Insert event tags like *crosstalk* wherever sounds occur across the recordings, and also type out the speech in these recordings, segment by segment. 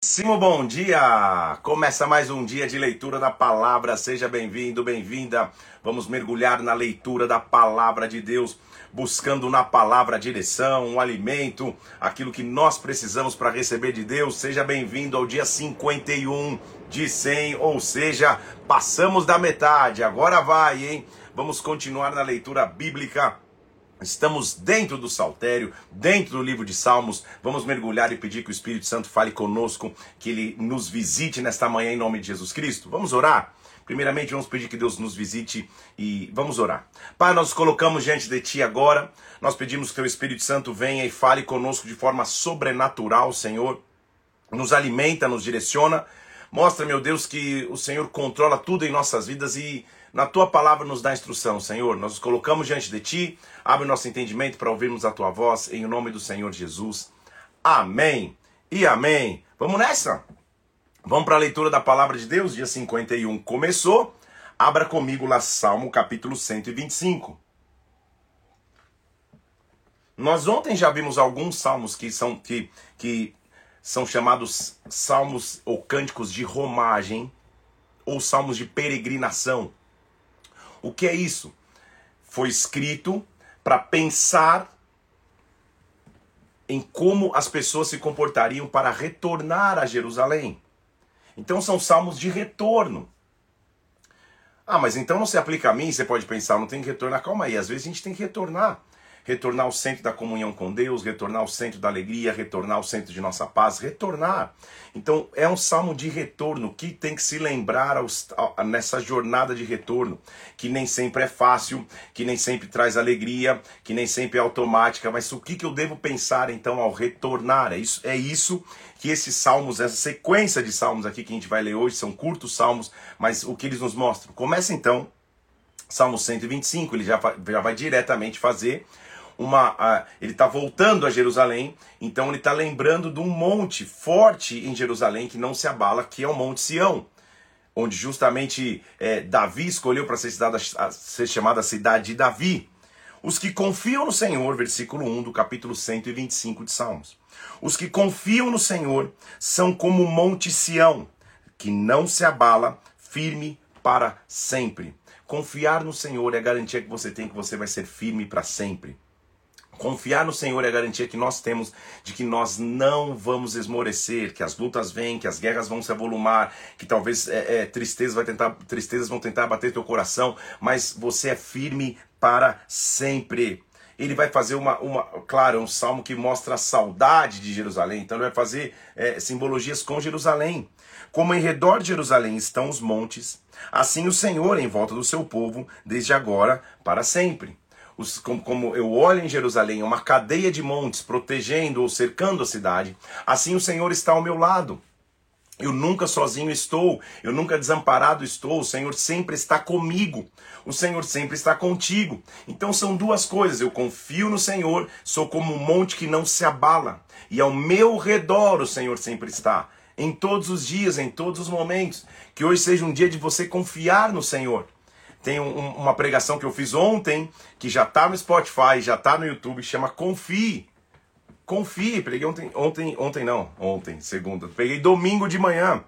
Muitíssimo bom dia! Começa mais um dia de leitura da palavra. Seja bem-vindo, bem-vinda. Vamos mergulhar na leitura da palavra de Deus, buscando na palavra a direção, o um alimento, aquilo que nós precisamos para receber de Deus. Seja bem-vindo ao dia 51 de 100, ou seja, passamos da metade. Agora vai, hein? Vamos continuar na leitura bíblica Estamos dentro do saltério, dentro do livro de Salmos. Vamos mergulhar e pedir que o Espírito Santo fale conosco, que ele nos visite nesta manhã em nome de Jesus Cristo. Vamos orar? Primeiramente, vamos pedir que Deus nos visite e vamos orar. Pai, nós colocamos diante de Ti agora. Nós pedimos que o Espírito Santo venha e fale conosco de forma sobrenatural, Senhor. Nos alimenta, nos direciona. Mostra, meu Deus, que o Senhor controla tudo em nossas vidas e na tua palavra nos dá instrução, Senhor. Nós nos colocamos diante de ti. Abre nosso entendimento para ouvirmos a tua voz em nome do Senhor Jesus. Amém e amém. Vamos nessa? Vamos para a leitura da palavra de Deus, dia 51 começou. Abra comigo lá Salmo capítulo 125. Nós ontem já vimos alguns salmos que são que, que são chamados salmos ou cânticos de romagem ou salmos de peregrinação. O que é isso? Foi escrito para pensar em como as pessoas se comportariam para retornar a Jerusalém. Então são salmos de retorno. Ah, mas então não se aplica a mim? Você pode pensar, não tem que retornar. Calma aí, às vezes a gente tem que retornar retornar ao centro da comunhão com Deus, retornar ao centro da alegria, retornar ao centro de nossa paz, retornar. Então é um salmo de retorno que tem que se lembrar aos, nessa jornada de retorno, que nem sempre é fácil, que nem sempre traz alegria, que nem sempre é automática, mas o que, que eu devo pensar então ao retornar? É isso, é isso que esses salmos, essa sequência de salmos aqui que a gente vai ler hoje, são curtos salmos, mas o que eles nos mostram? Começa então, Salmo 125, ele já, já vai diretamente fazer uma. Ele está voltando a Jerusalém, então ele está lembrando de um monte forte em Jerusalém que não se abala, que é o Monte Sião, onde justamente é, Davi escolheu para ser, ser chamada cidade de Davi. Os que confiam no Senhor, versículo 1 do capítulo 125 de Salmos. Os que confiam no Senhor são como o Monte Sião, que não se abala, firme para sempre. Confiar no Senhor é a garantia que você tem que você vai ser firme para sempre. Confiar no Senhor é a garantia que nós temos de que nós não vamos esmorecer, que as lutas vêm, que as guerras vão se avolumar, que talvez é, é, tristeza vai tentar, tristezas vão tentar bater teu coração, mas você é firme para sempre. Ele vai fazer uma, uma claro, um salmo que mostra a saudade de Jerusalém, então ele vai fazer é, simbologias com Jerusalém. Como em redor de Jerusalém estão os montes, assim o Senhor em volta do seu povo, desde agora para sempre os, como, como eu olho em Jerusalém, uma cadeia de montes protegendo ou cercando a cidade, assim o Senhor está ao meu lado. Eu nunca sozinho estou, eu nunca desamparado estou, o Senhor sempre está comigo, o Senhor sempre está contigo. Então são duas coisas, eu confio no Senhor, sou como um monte que não se abala, e ao meu redor o Senhor sempre está, em todos os dias, em todos os momentos. Que hoje seja um dia de você confiar no Senhor. Tem um, uma pregação que eu fiz ontem, que já está no Spotify, já está no YouTube, chama Confie. Confie, preguei ontem, ontem, ontem não, ontem, segunda. Peguei domingo de manhã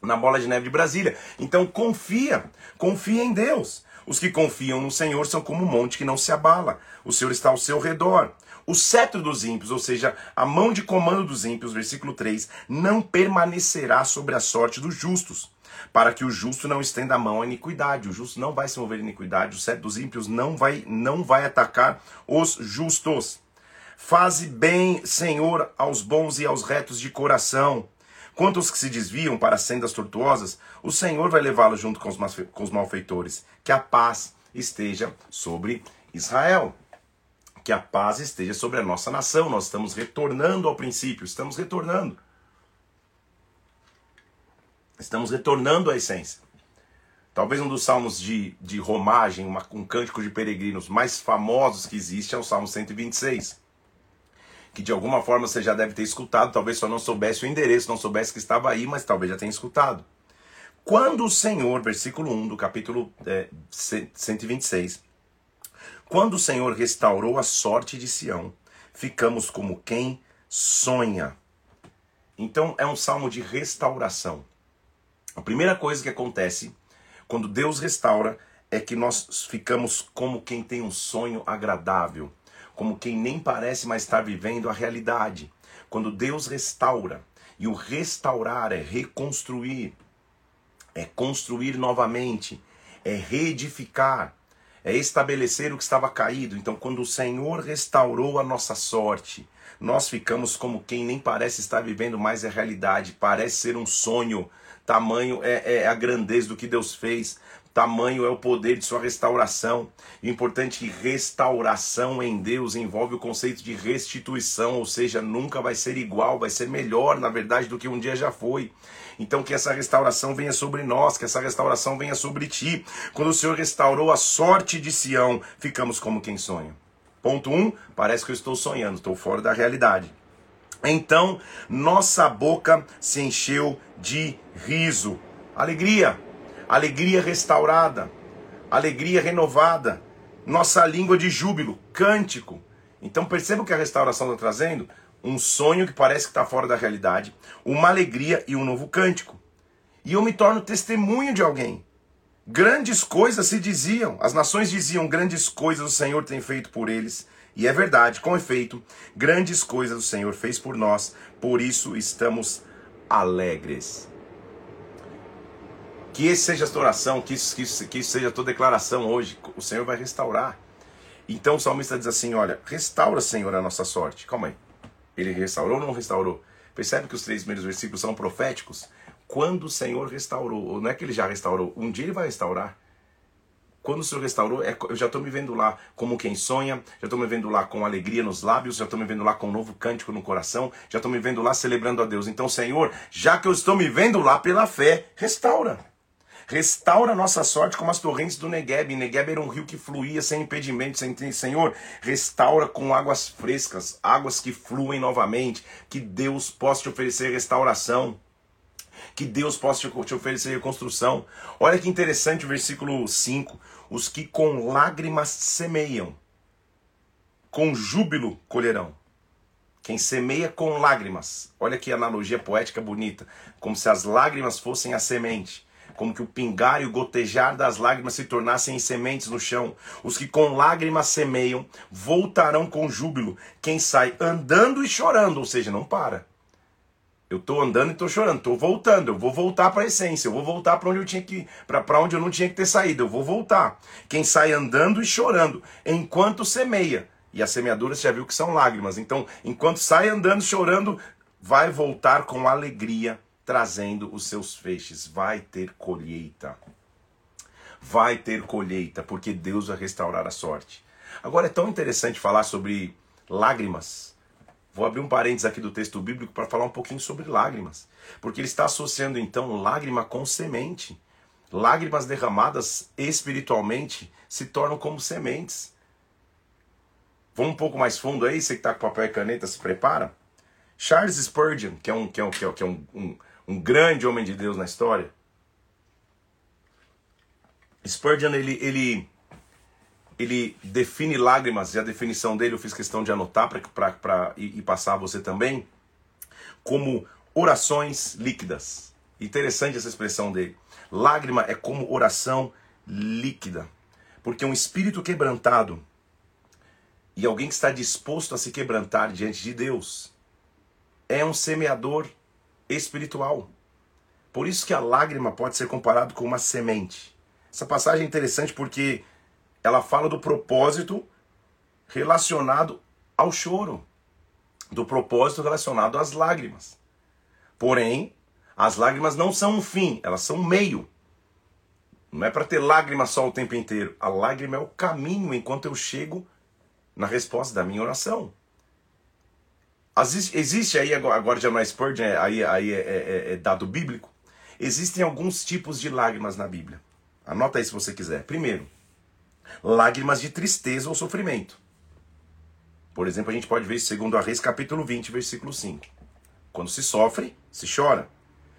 na Bola de Neve de Brasília. Então confia, confia em Deus. Os que confiam no Senhor são como um monte que não se abala. O Senhor está ao seu redor. O cetro dos ímpios, ou seja, a mão de comando dos ímpios, versículo 3, não permanecerá sobre a sorte dos justos para que o justo não estenda a mão à iniquidade. O justo não vai se mover em iniquidade, o certo dos ímpios não vai, não vai atacar os justos. Faze bem, Senhor, aos bons e aos retos de coração. Quanto aos que se desviam para sendas tortuosas, o Senhor vai levá-los junto com os, com os malfeitores. Que a paz esteja sobre Israel. Que a paz esteja sobre a nossa nação. Nós estamos retornando ao princípio, estamos retornando. Estamos retornando à essência. Talvez um dos salmos de, de romagem, uma, um cântico de peregrinos mais famosos que existe é o Salmo 126. Que de alguma forma você já deve ter escutado, talvez só não soubesse o endereço, não soubesse que estava aí, mas talvez já tenha escutado. Quando o Senhor, versículo 1 do capítulo é, 126, quando o Senhor restaurou a sorte de Sião, ficamos como quem sonha. Então é um salmo de restauração. A primeira coisa que acontece quando Deus restaura é que nós ficamos como quem tem um sonho agradável, como quem nem parece mais estar vivendo a realidade. Quando Deus restaura, e o restaurar é reconstruir, é construir novamente, é reedificar, é estabelecer o que estava caído. Então, quando o Senhor restaurou a nossa sorte, nós ficamos como quem nem parece estar vivendo mais a realidade, parece ser um sonho. Tamanho é, é a grandeza do que Deus fez. Tamanho é o poder de sua restauração. O importante é que restauração em Deus envolve o conceito de restituição, ou seja, nunca vai ser igual, vai ser melhor, na verdade, do que um dia já foi. Então que essa restauração venha sobre nós, que essa restauração venha sobre ti. Quando o Senhor restaurou a sorte de Sião, ficamos como quem sonha. Ponto 1, um, parece que eu estou sonhando, estou fora da realidade. Então, nossa boca se encheu de riso. Alegria alegria restaurada, alegria renovada, nossa língua de júbilo, cântico. Então perceba o que a restauração está trazendo: um sonho que parece que está fora da realidade, uma alegria e um novo cântico. E eu me torno testemunho de alguém. Grandes coisas se diziam, as nações diziam: grandes coisas o Senhor tem feito por eles. E é verdade, com efeito, grandes coisas o Senhor fez por nós, por isso estamos alegres. Que esse seja a tua oração, que isso, que, isso, que isso seja a tua declaração hoje. O Senhor vai restaurar. Então o salmista diz assim: Olha, restaura, Senhor, a nossa sorte. Calma aí. Ele restaurou ou não restaurou? Percebe que os três primeiros versículos são proféticos? Quando o Senhor restaurou, não é que ele já restaurou, um dia ele vai restaurar. Quando o Senhor restaurou, é, eu já estou me vendo lá como quem sonha, já estou me vendo lá com alegria nos lábios, já estou me vendo lá com um novo cântico no coração, já estou me vendo lá celebrando a Deus. Então, Senhor, já que eu estou me vendo lá pela fé, restaura. Restaura a nossa sorte como as torrentes do Negueb. Negueb era um rio que fluía sem impedimento, sem Senhor, restaura com águas frescas, águas que fluem novamente. Que Deus possa te oferecer restauração. Que Deus possa te oferecer reconstrução. Olha que interessante o versículo 5. Os que com lágrimas semeiam, com júbilo colherão. Quem semeia com lágrimas. Olha que analogia poética bonita. Como se as lágrimas fossem a semente como que o pingar e o gotejar das lágrimas se tornassem sementes no chão. Os que com lágrimas semeiam voltarão com júbilo. Quem sai andando e chorando, ou seja, não para. Eu estou andando e estou chorando, estou voltando, eu vou voltar para a essência, eu vou voltar para onde eu tinha que para onde eu não tinha que ter saído, eu vou voltar. Quem sai andando e chorando, enquanto semeia, e a semeadura você já viu que são lágrimas. Então, enquanto sai andando chorando, vai voltar com alegria trazendo os seus feixes. Vai ter colheita. Vai ter colheita, porque Deus vai restaurar a sorte. Agora é tão interessante falar sobre lágrimas. Vou abrir um parênteses aqui do texto bíblico para falar um pouquinho sobre lágrimas. Porque ele está associando então lágrima com semente. Lágrimas derramadas espiritualmente se tornam como sementes. Vamos um pouco mais fundo aí, você que está com papel e caneta, se prepara. Charles Spurgeon, que é um, que é um, que é um, um, um grande homem de Deus na história. Spurgeon ele, ele, ele define lágrimas, e a definição dele eu fiz questão de anotar para e, e passar a você também, como orações líquidas. Interessante essa expressão dele. Lágrima é como oração líquida. Porque um espírito quebrantado e alguém que está disposto a se quebrantar diante de Deus é um semeador espiritual. Por isso que a lágrima pode ser comparado com uma semente. Essa passagem é interessante porque ela fala do propósito relacionado ao choro, do propósito relacionado às lágrimas. Porém, as lágrimas não são um fim, elas são um meio. Não é para ter lágrimas só o tempo inteiro. A lágrima é o caminho enquanto eu chego na resposta da minha oração. Existe aí, agora já não é Spurgeon, é, aí, aí é, é, é dado bíblico, existem alguns tipos de lágrimas na Bíblia. Anota aí se você quiser. Primeiro, lágrimas de tristeza ou sofrimento. Por exemplo, a gente pode ver isso segundo a Reis, capítulo 20, versículo 5. Quando se sofre, se chora.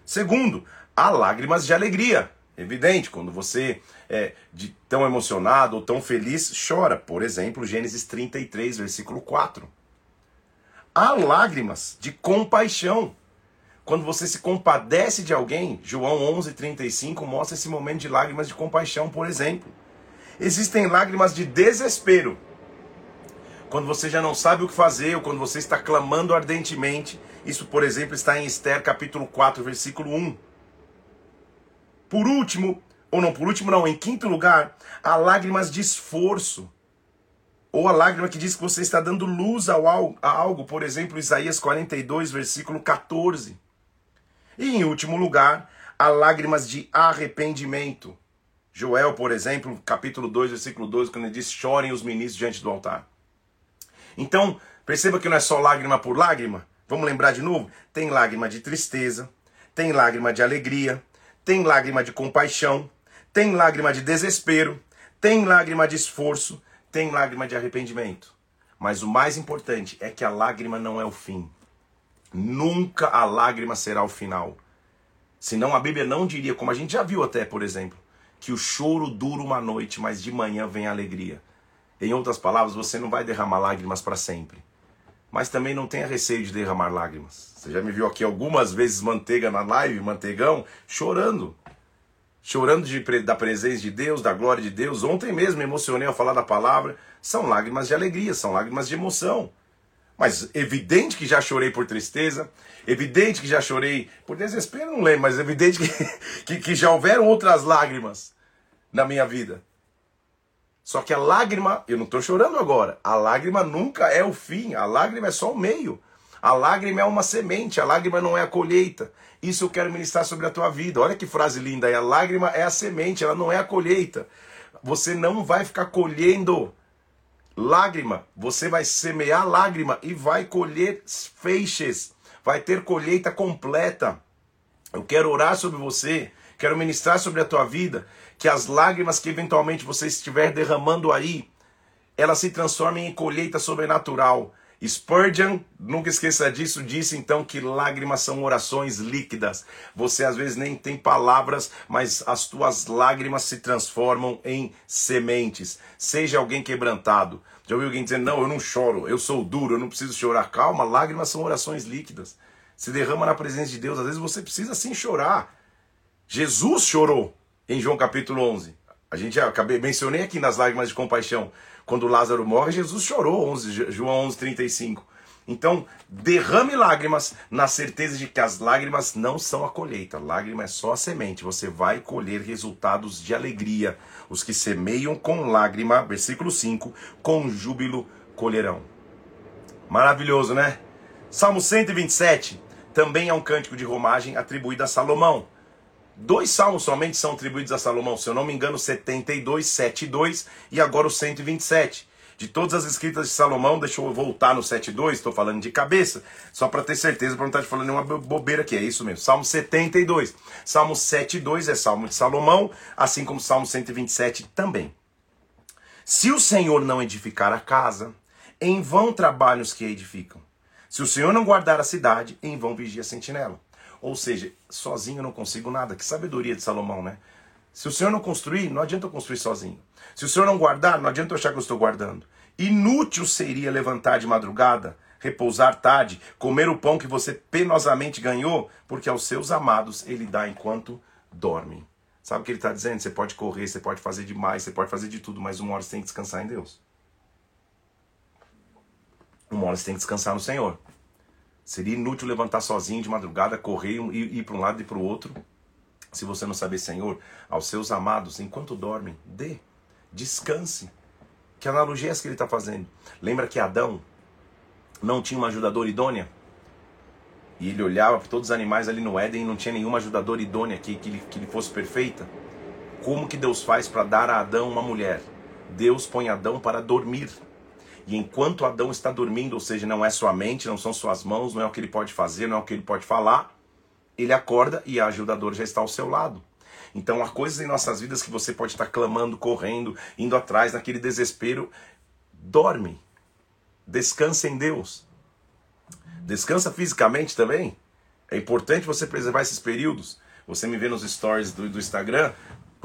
Segundo, há lágrimas de alegria. Evidente, quando você é de tão emocionado ou tão feliz, chora. Por exemplo, Gênesis 33, versículo 4 há lágrimas de compaixão. Quando você se compadece de alguém, João 11:35 mostra esse momento de lágrimas de compaixão, por exemplo. Existem lágrimas de desespero. Quando você já não sabe o que fazer, ou quando você está clamando ardentemente. Isso, por exemplo, está em Esther capítulo 4, versículo 1. Por último, ou não por último, não, em quinto lugar, há lágrimas de esforço. Ou a lágrima que diz que você está dando luz ao, a algo, por exemplo, Isaías 42, versículo 14. E em último lugar, há lágrimas de arrependimento. Joel, por exemplo, capítulo 2, versículo 12, quando ele diz: chorem os ministros diante do altar. Então, perceba que não é só lágrima por lágrima. Vamos lembrar de novo? Tem lágrima de tristeza, tem lágrima de alegria, tem lágrima de compaixão, tem lágrima de desespero, tem lágrima de esforço, tem lágrima de arrependimento. Mas o mais importante é que a lágrima não é o fim. Nunca a lágrima será o final. Senão a Bíblia não diria, como a gente já viu até, por exemplo, que o choro dura uma noite, mas de manhã vem a alegria. Em outras palavras, você não vai derramar lágrimas para sempre. Mas também não tenha receio de derramar lágrimas. Você já me viu aqui algumas vezes manteiga na live, manteigão, chorando. Chorando de, da presença de Deus, da glória de Deus. Ontem mesmo me emocionei ao falar da palavra. São lágrimas de alegria, são lágrimas de emoção. Mas evidente que já chorei por tristeza, evidente que já chorei por desespero, não lembro, mas evidente que, *laughs* que, que já houveram outras lágrimas na minha vida. Só que a lágrima, eu não estou chorando agora, a lágrima nunca é o fim, a lágrima é só o meio. A lágrima é uma semente, a lágrima não é a colheita. Isso eu quero ministrar sobre a tua vida. Olha que frase linda aí. A lágrima é a semente, ela não é a colheita. Você não vai ficar colhendo lágrima. Você vai semear lágrima e vai colher feixes. Vai ter colheita completa. Eu quero orar sobre você. Quero ministrar sobre a tua vida que as lágrimas que eventualmente você estiver derramando aí, elas se transformem em colheita sobrenatural. Spurgeon, nunca esqueça disso, disse então que lágrimas são orações líquidas. Você às vezes nem tem palavras, mas as tuas lágrimas se transformam em sementes. Seja alguém quebrantado. Já ouviu alguém dizendo, não, eu não choro, eu sou duro, eu não preciso chorar. Calma, lágrimas são orações líquidas. Se derrama na presença de Deus, às vezes você precisa sim chorar. Jesus chorou em João capítulo 11. A gente já mencionei aqui nas lágrimas de compaixão. Quando Lázaro morre, Jesus chorou, 11, João 11, 35. Então, derrame lágrimas na certeza de que as lágrimas não são a colheita. Lágrima é só a semente. Você vai colher resultados de alegria. Os que semeiam com lágrima, versículo 5, com júbilo colherão. Maravilhoso, né? Salmo 127 também é um cântico de romagem atribuído a Salomão. Dois salmos somente são atribuídos a Salomão, se eu não me engano, 72, 7 e 2 agora o 127. De todas as escritas de Salomão, deixa eu voltar no 7.2, estou falando de cabeça, só para ter certeza, para não estar te falando nenhuma bobeira aqui, é isso mesmo. Salmo 72. Salmo 7.2 é Salmo de Salomão, assim como Salmo 127 também. Se o Senhor não edificar a casa, em vão trabalham os que edificam. Se o Senhor não guardar a cidade, em vão vigia a sentinela. Ou seja, sozinho eu não consigo nada. Que sabedoria de Salomão, né? Se o Senhor não construir, não adianta eu construir sozinho. Se o Senhor não guardar, não adianta eu achar que eu estou guardando. Inútil seria levantar de madrugada, repousar tarde, comer o pão que você penosamente ganhou, porque aos seus amados ele dá enquanto dormem. Sabe o que ele está dizendo? Você pode correr, você pode fazer demais, você pode fazer de tudo, mas uma hora você tem que descansar em Deus. Uma hora você tem que descansar no Senhor. Seria inútil levantar sozinho de madrugada, correr e ir para um lado e para o outro. Se você não saber, Senhor, aos seus amados, enquanto dormem, dê, descanse. Que analogia é essa que ele está fazendo? Lembra que Adão não tinha uma ajudadora idônea? E ele olhava para todos os animais ali no Éden e não tinha nenhuma ajudadora idônea que, que, que lhe fosse perfeita? Como que Deus faz para dar a Adão uma mulher? Deus põe Adão para dormir. E enquanto Adão está dormindo, ou seja, não é sua mente, não são suas mãos, não é o que ele pode fazer, não é o que ele pode falar, ele acorda e a ajudadora já está ao seu lado. Então há coisas em nossas vidas que você pode estar clamando, correndo, indo atrás, naquele desespero. Dorme. Descansa em Deus. Descansa fisicamente também. É importante você preservar esses períodos. Você me vê nos stories do, do Instagram,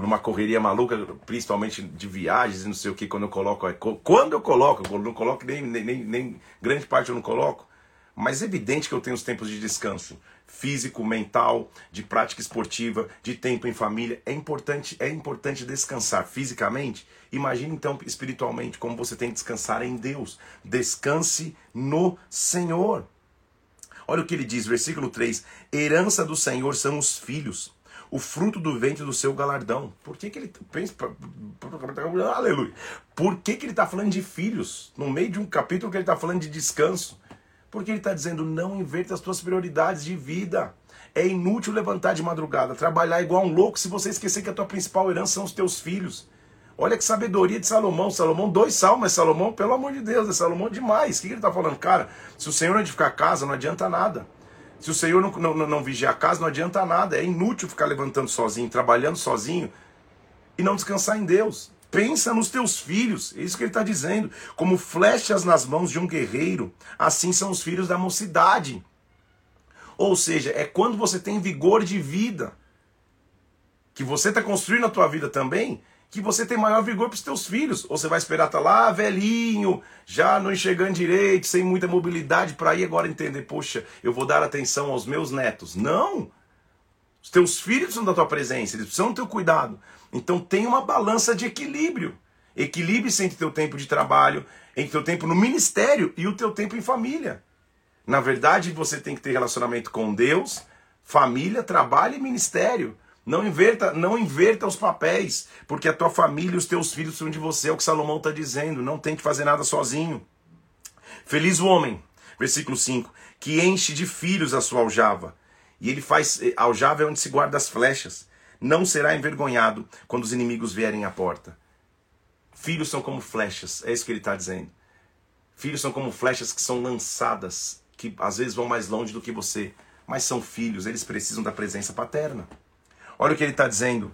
por uma correria maluca, principalmente de viagens e não sei o que, quando eu coloco. Quando eu coloco, eu não coloco nem, nem, nem grande parte eu não coloco. Mas é evidente que eu tenho os tempos de descanso físico, mental, de prática esportiva, de tempo em família. É importante, é importante descansar fisicamente. Imagine então espiritualmente como você tem que descansar em Deus. Descanse no Senhor. Olha o que ele diz, versículo 3: Herança do Senhor são os filhos, o fruto do ventre do seu galardão. Por que, que ele pensa. Aleluia. Por que, que ele está falando de filhos? No meio de um capítulo que ele está falando de descanso. Porque ele está dizendo: não inverta as tuas prioridades de vida. É inútil levantar de madrugada, trabalhar igual um louco se você esquecer que a tua principal herança são os teus filhos. Olha que sabedoria de Salomão. Salomão, dois salmos, Salomão, pelo amor de Deus, é Salomão demais. O que ele está falando? Cara, se o Senhor edificar a casa, não adianta nada. Se o Senhor não, não, não vigiar a casa, não adianta nada. É inútil ficar levantando sozinho, trabalhando sozinho e não descansar em Deus. Pensa nos teus filhos, é isso que ele está dizendo. Como flechas nas mãos de um guerreiro, assim são os filhos da mocidade. Ou seja, é quando você tem vigor de vida, que você está construindo a tua vida também, que você tem maior vigor para os teus filhos. Ou você vai esperar estar tá lá, velhinho, já não enxergando direito, sem muita mobilidade, para ir agora entender, poxa, eu vou dar atenção aos meus netos. Não! Os teus filhos são da tua presença, eles precisam do teu cuidado. Então tem uma balança de equilíbrio. Equilíbrio entre teu tempo de trabalho, entre teu tempo no ministério e o teu tempo em família. Na verdade, você tem que ter relacionamento com Deus, família, trabalho e ministério. Não inverta, não inverta os papéis, porque a tua família e os teus filhos são de você, é o que Salomão está dizendo. Não tem que fazer nada sozinho. Feliz o homem, versículo 5, que enche de filhos a sua aljava. E ele faz, aljava é onde se guarda as flechas não será envergonhado quando os inimigos vierem à porta. Filhos são como flechas, é isso que ele está dizendo. Filhos são como flechas que são lançadas, que às vezes vão mais longe do que você, mas são filhos, eles precisam da presença paterna. Olha o que ele está dizendo.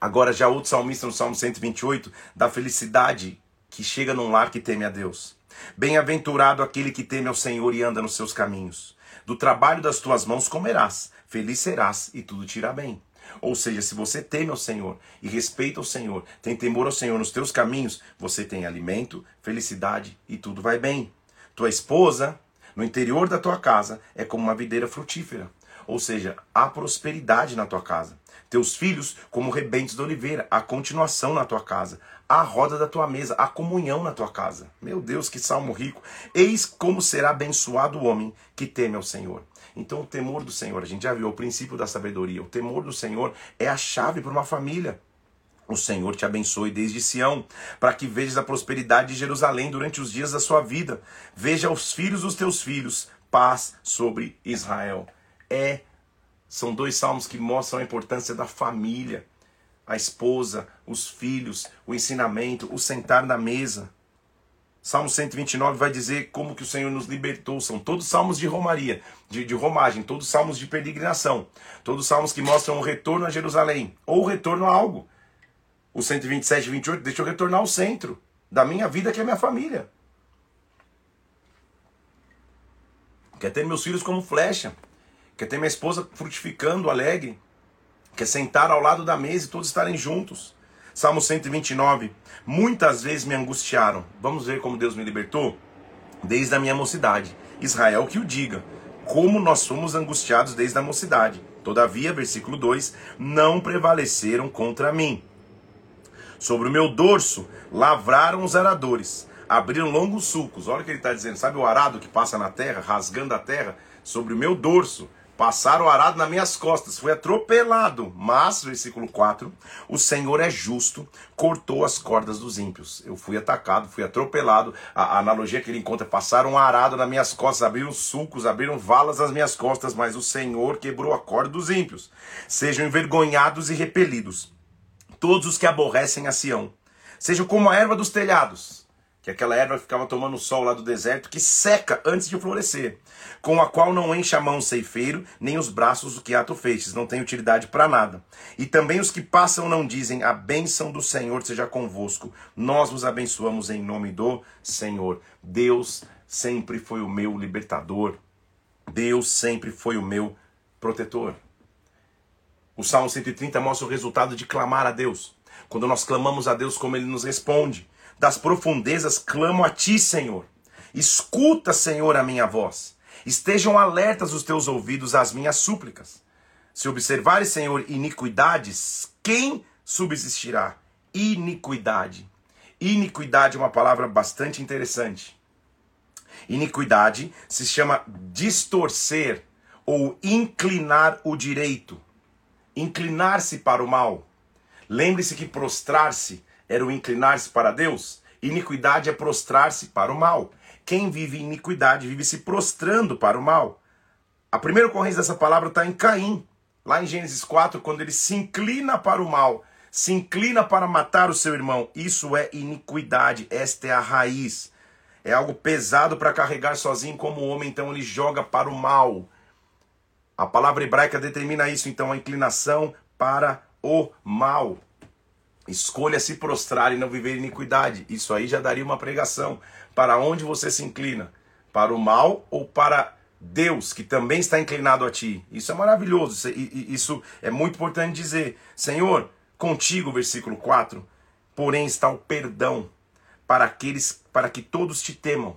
Agora, já outro salmista no Salmo 128, da felicidade que chega num lar que teme a Deus. Bem-aventurado aquele que teme ao Senhor e anda nos seus caminhos. Do trabalho das tuas mãos comerás, feliz serás e tudo te irá bem. Ou seja, se você teme ao Senhor e respeita o Senhor, tem temor ao Senhor nos teus caminhos, você tem alimento, felicidade e tudo vai bem. Tua esposa, no interior da tua casa, é como uma videira frutífera. Ou seja, há prosperidade na tua casa. Teus filhos, como rebentes da oliveira, há continuação na tua casa. Há roda da tua mesa, há comunhão na tua casa. Meu Deus, que salmo rico. Eis como será abençoado o homem que teme ao Senhor. Então, o temor do Senhor, a gente já viu o princípio da sabedoria. O temor do Senhor é a chave para uma família. O Senhor te abençoe desde Sião, para que vejas a prosperidade de Jerusalém durante os dias da sua vida. Veja os filhos dos teus filhos, paz sobre Israel. É são dois salmos que mostram a importância da família, a esposa, os filhos, o ensinamento, o sentar na mesa. Salmo 129 vai dizer como que o Senhor nos libertou. São todos salmos de romaria, de, de romagem, todos salmos de peregrinação. Todos salmos que mostram o retorno a Jerusalém, ou o retorno a algo. O 127 e 28, deixa eu retornar ao centro da minha vida, que é minha família. Quer ter meus filhos como flecha. Quer ter minha esposa frutificando, alegre. Quer sentar ao lado da mesa e todos estarem juntos. Salmo 129. Muitas vezes me angustiaram. Vamos ver como Deus me libertou? Desde a minha mocidade. Israel que o diga. Como nós fomos angustiados desde a mocidade. Todavia, versículo 2: não prevaleceram contra mim. Sobre o meu dorso lavraram os aradores, abriram longos sulcos. Olha o que ele está dizendo. Sabe o arado que passa na terra, rasgando a terra? Sobre o meu dorso Passaram o arado nas minhas costas, fui atropelado. Mas, versículo 4, o Senhor é justo, cortou as cordas dos ímpios. Eu fui atacado, fui atropelado. A, a analogia que ele encontra, passaram um arado nas minhas costas, abriram sulcos, abriram valas nas minhas costas, mas o Senhor quebrou a corda dos ímpios. Sejam envergonhados e repelidos todos os que aborrecem a Sião. Sejam como a erva dos telhados que aquela erva ficava tomando sol lá do deserto, que seca antes de florescer, com a qual não enche a mão o ceifeiro, nem os braços o que ato feixes, não tem utilidade para nada. E também os que passam não dizem, a bênção do Senhor seja convosco, nós vos abençoamos em nome do Senhor. Deus sempre foi o meu libertador, Deus sempre foi o meu protetor. O Salmo 130 mostra o resultado de clamar a Deus. Quando nós clamamos a Deus, como Ele nos responde das profundezas clamo a ti, Senhor. Escuta, Senhor, a minha voz. Estejam alertas os teus ouvidos às minhas súplicas. Se observares, Senhor, iniquidades, quem subsistirá? Iniquidade. Iniquidade é uma palavra bastante interessante. Iniquidade se chama distorcer ou inclinar o direito, inclinar-se para o mal. Lembre-se que prostrar-se era o inclinar-se para Deus. Iniquidade é prostrar-se para o mal. Quem vive iniquidade vive se prostrando para o mal. A primeira ocorrência dessa palavra está em Caim, lá em Gênesis 4, quando ele se inclina para o mal, se inclina para matar o seu irmão. Isso é iniquidade, esta é a raiz. É algo pesado para carregar sozinho como homem, então ele joga para o mal. A palavra hebraica determina isso, então, a inclinação para o mal. Escolha se prostrar e não viver iniquidade. Isso aí já daria uma pregação. Para onde você se inclina? Para o mal ou para Deus, que também está inclinado a ti? Isso é maravilhoso. Isso é muito importante dizer. Senhor, contigo, versículo 4, porém está o perdão para aqueles para que todos te temam.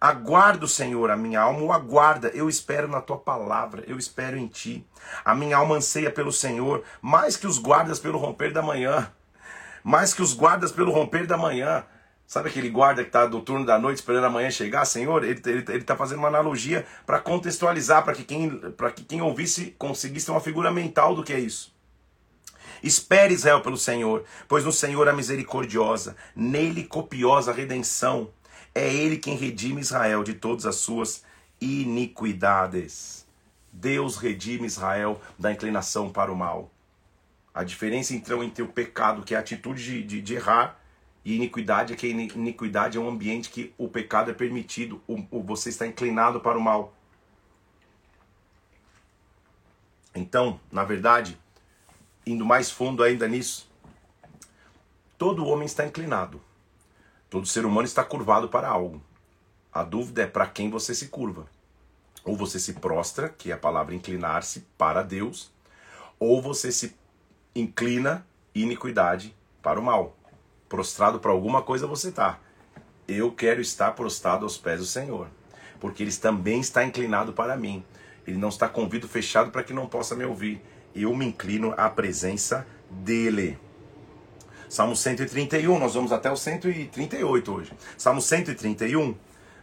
Aguardo, Senhor, a minha alma o aguarda. Eu espero na tua palavra, eu espero em ti. A minha alma anseia pelo Senhor, mais que os guardas pelo romper da manhã mais que os guardas pelo romper da manhã. Sabe aquele guarda que está do turno da noite esperando a manhã chegar? Senhor, ele está tá fazendo uma analogia para contextualizar, para que, quem, que quem ouvisse conseguisse ter uma figura mental do que é isso. Espere Israel pelo Senhor, pois no Senhor a misericordiosa, nele copiosa redenção. É ele quem redime Israel de todas as suas iniquidades. Deus redime Israel da inclinação para o mal. A diferença então entre o pecado, que é a atitude de, de, de errar, e iniquidade é que iniquidade é um ambiente que o pecado é permitido, o, o, você está inclinado para o mal. Então, na verdade, indo mais fundo ainda nisso, todo homem está inclinado. Todo ser humano está curvado para algo. A dúvida é para quem você se curva. Ou você se prostra, que é a palavra inclinar-se para Deus, ou você se inclina iniquidade para o mal. Prostrado para alguma coisa você está. Eu quero estar prostrado aos pés do Senhor, porque Ele também está inclinado para mim. Ele não está com o ouvido fechado para que não possa me ouvir. Eu me inclino à presença dEle. Salmo 131, nós vamos até o 138 hoje. Salmo 131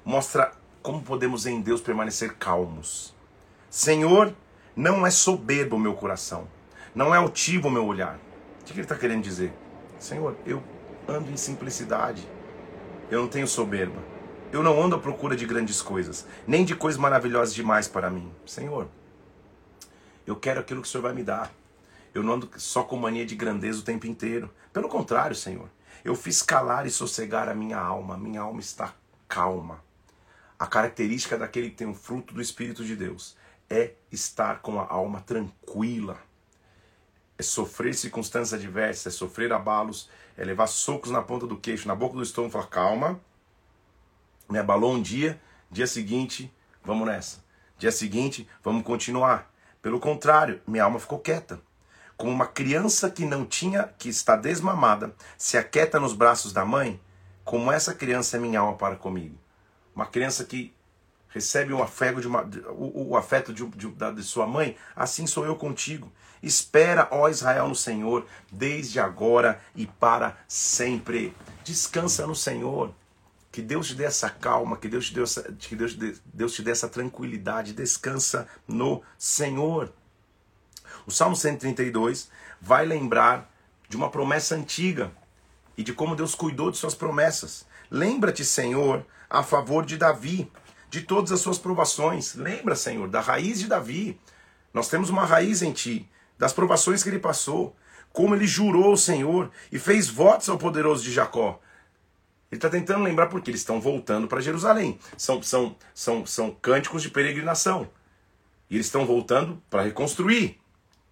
mostra como podemos em Deus permanecer calmos. Senhor, não é soberbo o meu coração não é altivo o meu olhar. O que ele está querendo dizer? Senhor, eu ando em simplicidade. Eu não tenho soberba. Eu não ando à procura de grandes coisas, nem de coisas maravilhosas demais para mim. Senhor, eu quero aquilo que o Senhor vai me dar. Eu não ando só com mania de grandeza o tempo inteiro. Pelo contrário, Senhor, eu fiz calar e sossegar a minha alma. Minha alma está calma. A característica daquele que tem o fruto do Espírito de Deus é estar com a alma tranquila é sofrer circunstâncias adversas, é sofrer abalos, é levar socos na ponta do queixo, na boca do estômago, falar calma, me abalou um dia, dia seguinte, vamos nessa. Dia seguinte, vamos continuar. Pelo contrário, minha alma ficou quieta. Como uma criança que não tinha, que está desmamada, se aquieta nos braços da mãe, como essa criança é minha alma para comigo. Uma criança que recebe o afeto de, uma, o, o afeto de, de, de sua mãe, assim sou eu contigo. Espera, ó Israel, no Senhor, desde agora e para sempre. Descansa no Senhor. Que Deus te dê essa calma, que Deus te dê essa, que Deus, Deus te dê essa tranquilidade. Descansa no Senhor. O Salmo 132 vai lembrar de uma promessa antiga e de como Deus cuidou de suas promessas. Lembra-te, Senhor, a favor de Davi, de todas as suas provações. Lembra, Senhor, da raiz de Davi. Nós temos uma raiz em ti das provações que ele passou, como ele jurou ao Senhor e fez votos ao poderoso de Jacó. Ele está tentando lembrar porque eles estão voltando para Jerusalém. São, são, são, são cânticos de peregrinação. E eles estão voltando para reconstruir.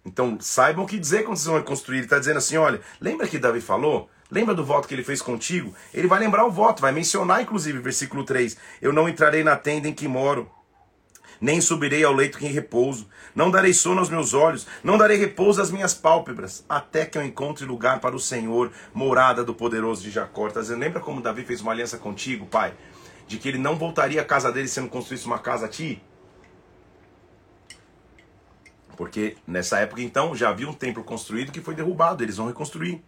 Então saibam o que dizer quando vocês vão reconstruir. Ele está dizendo assim: olha, lembra que Davi falou? Lembra do voto que ele fez contigo? Ele vai lembrar o voto, vai mencionar inclusive, versículo 3: Eu não entrarei na tenda em que moro, nem subirei ao leito que em repouso, não darei sono aos meus olhos, não darei repouso às minhas pálpebras, até que eu encontre lugar para o Senhor, morada do poderoso de Jacó. Tá lembra como Davi fez uma aliança contigo, pai? de que ele não voltaria à casa dele se não construísse uma casa a ti? Porque nessa época então já havia um templo construído que foi derrubado, eles vão reconstruir.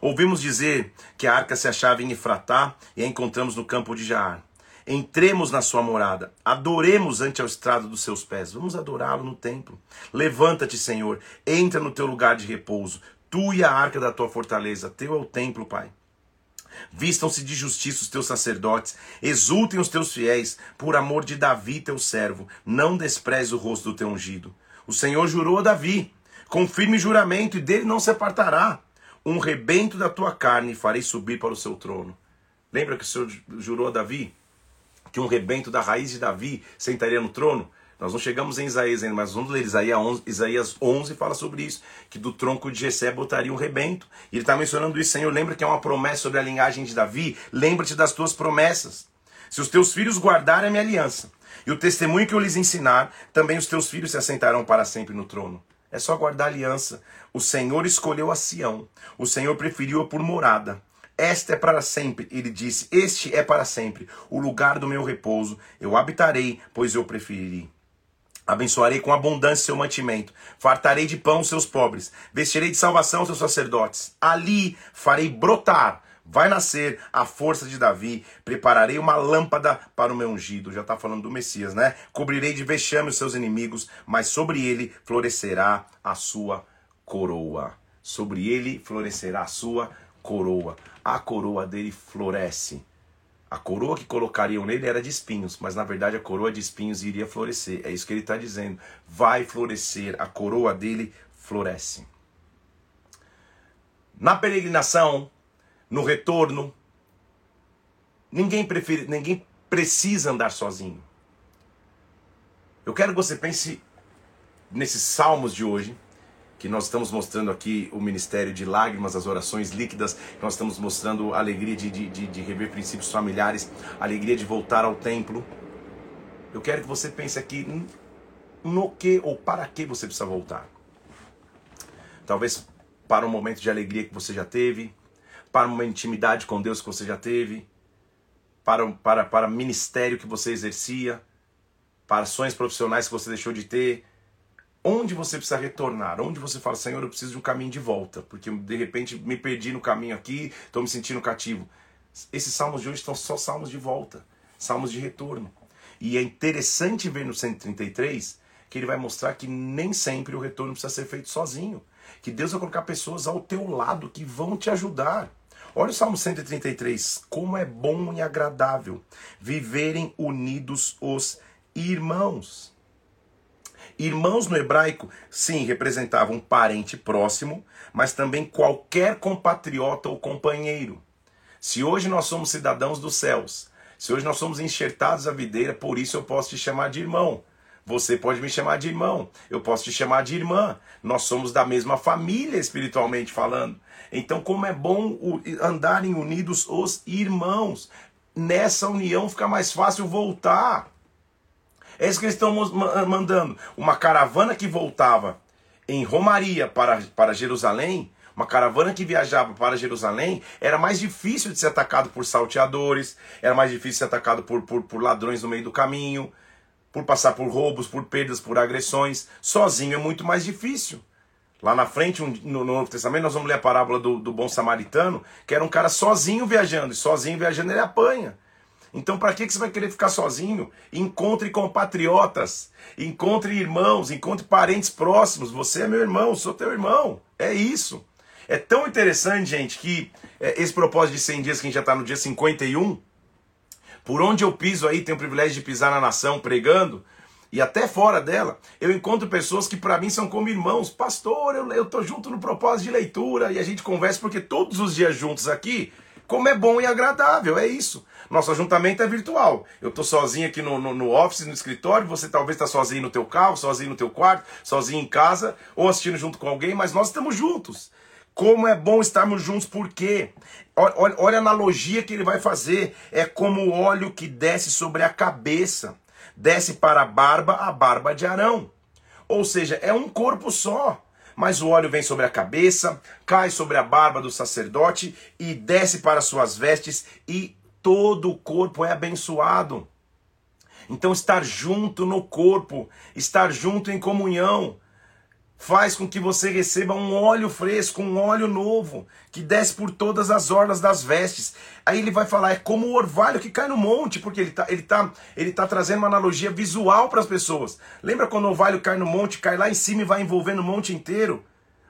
Ouvimos dizer que a arca se achava em Efratá e a encontramos no campo de Jaar. Entremos na sua morada, adoremos ante o estrado dos seus pés. Vamos adorá-lo no templo. Levanta-te, Senhor, entra no teu lugar de repouso. Tu e a arca da tua fortaleza, teu é o templo, Pai. Vistam-se de justiça os teus sacerdotes, exultem os teus fiéis, por amor de Davi, teu servo. Não despreze o rosto do teu ungido. O Senhor jurou a Davi, com firme juramento, e dele não se apartará. Um rebento da tua carne farei subir para o seu trono. Lembra que o Senhor jurou a Davi? Que um rebento da raiz de Davi sentaria no trono? Nós não chegamos em Isaías ainda, mas vamos ler Isaías 11, Isaías 11 fala sobre isso, que do tronco de Jessé botaria um rebento. E ele está mencionando isso, Senhor, lembra que é uma promessa sobre a linhagem de Davi? Lembra-te das tuas promessas. Se os teus filhos guardarem a minha aliança, e o testemunho que eu lhes ensinar, também os teus filhos se assentarão para sempre no trono. É só guardar a aliança. O Senhor escolheu a Sião. O Senhor preferiu-a por morada. Esta é para sempre, ele disse. Este é para sempre, o lugar do meu repouso. Eu habitarei, pois eu preferi. Abençoarei com abundância seu mantimento, fartarei de pão seus pobres, vestirei de salvação seus sacerdotes. Ali farei brotar vai nascer a força de Davi, prepararei uma lâmpada para o meu ungido. Já está falando do Messias, né? Cobrirei de vexame os seus inimigos, mas sobre ele florescerá a sua coroa. Sobre ele florescerá a sua coroa. A coroa dele floresce. A coroa que colocariam nele era de espinhos, mas na verdade a coroa de espinhos iria florescer. É isso que ele está dizendo. Vai florescer, a coroa dele floresce. Na peregrinação, no retorno. Ninguém, prefere, ninguém precisa andar sozinho. Eu quero que você pense nesses salmos de hoje, que nós estamos mostrando aqui o ministério de lágrimas, as orações líquidas, nós estamos mostrando a alegria de, de, de, de rever princípios familiares, a alegria de voltar ao templo. Eu quero que você pense aqui no que ou para que você precisa voltar. Talvez para um momento de alegria que você já teve, para uma intimidade com Deus que você já teve, para, para, para ministério que você exercia, para ações profissionais que você deixou de ter. Onde você precisa retornar? Onde você fala, Senhor, eu preciso de um caminho de volta, porque de repente me perdi no caminho aqui, estou me sentindo cativo. Esses salmos de hoje estão só salmos de volta, salmos de retorno. E é interessante ver no 133 que ele vai mostrar que nem sempre o retorno precisa ser feito sozinho. Que Deus vai colocar pessoas ao teu lado que vão te ajudar. Olha o Salmo 133. Como é bom e agradável viverem unidos os irmãos. Irmãos no hebraico, sim, representavam um parente próximo, mas também qualquer compatriota ou companheiro. Se hoje nós somos cidadãos dos céus, se hoje nós somos enxertados à videira, por isso eu posso te chamar de irmão. Você pode me chamar de irmão, eu posso te chamar de irmã. Nós somos da mesma família espiritualmente falando. Então, como é bom andarem unidos os irmãos. Nessa união fica mais fácil voltar. É isso que eles estão mandando. Uma caravana que voltava em Romaria para, para Jerusalém, uma caravana que viajava para Jerusalém, era mais difícil de ser atacado por salteadores, era mais difícil de ser atacado por, por, por ladrões no meio do caminho por passar por roubos, por perdas, por agressões. Sozinho é muito mais difícil. Lá na frente, no, Novo Testamento, nós vamos ler a parábola do, do bom samaritano, que era um cara sozinho viajando, e sozinho viajando ele apanha. Então, para que, que você vai querer ficar sozinho? Encontre compatriotas, encontre irmãos, encontre parentes próximos. Você é meu irmão, sou teu irmão. É isso. É tão interessante, gente, que é, esse propósito de 100 dias, que a gente já está no dia 51, por onde eu piso aí, tenho o privilégio de pisar na nação pregando, e até fora dela, eu encontro pessoas que para mim são como irmãos. Pastor, eu, eu tô junto no propósito de leitura e a gente conversa porque todos os dias juntos aqui, como é bom e agradável, é isso. Nosso ajuntamento é virtual. Eu tô sozinho aqui no, no, no office, no escritório, você talvez está sozinho no teu carro, sozinho no teu quarto, sozinho em casa, ou assistindo junto com alguém, mas nós estamos juntos. Como é bom estarmos juntos, por quê? Olha, olha, a analogia que ele vai fazer. É como o óleo que desce sobre a cabeça, desce para a barba, a barba de Arão. Ou seja, é um corpo só. Mas o óleo vem sobre a cabeça, cai sobre a barba do sacerdote e desce para suas vestes e todo o corpo é abençoado. Então, estar junto no corpo, estar junto em comunhão, faz com que você receba um óleo fresco, um óleo novo, que desce por todas as orlas das vestes. Aí ele vai falar, é como o orvalho que cai no monte, porque ele está ele tá, ele tá trazendo uma analogia visual para as pessoas. Lembra quando o orvalho cai no monte, cai lá em cima e vai envolvendo o monte inteiro?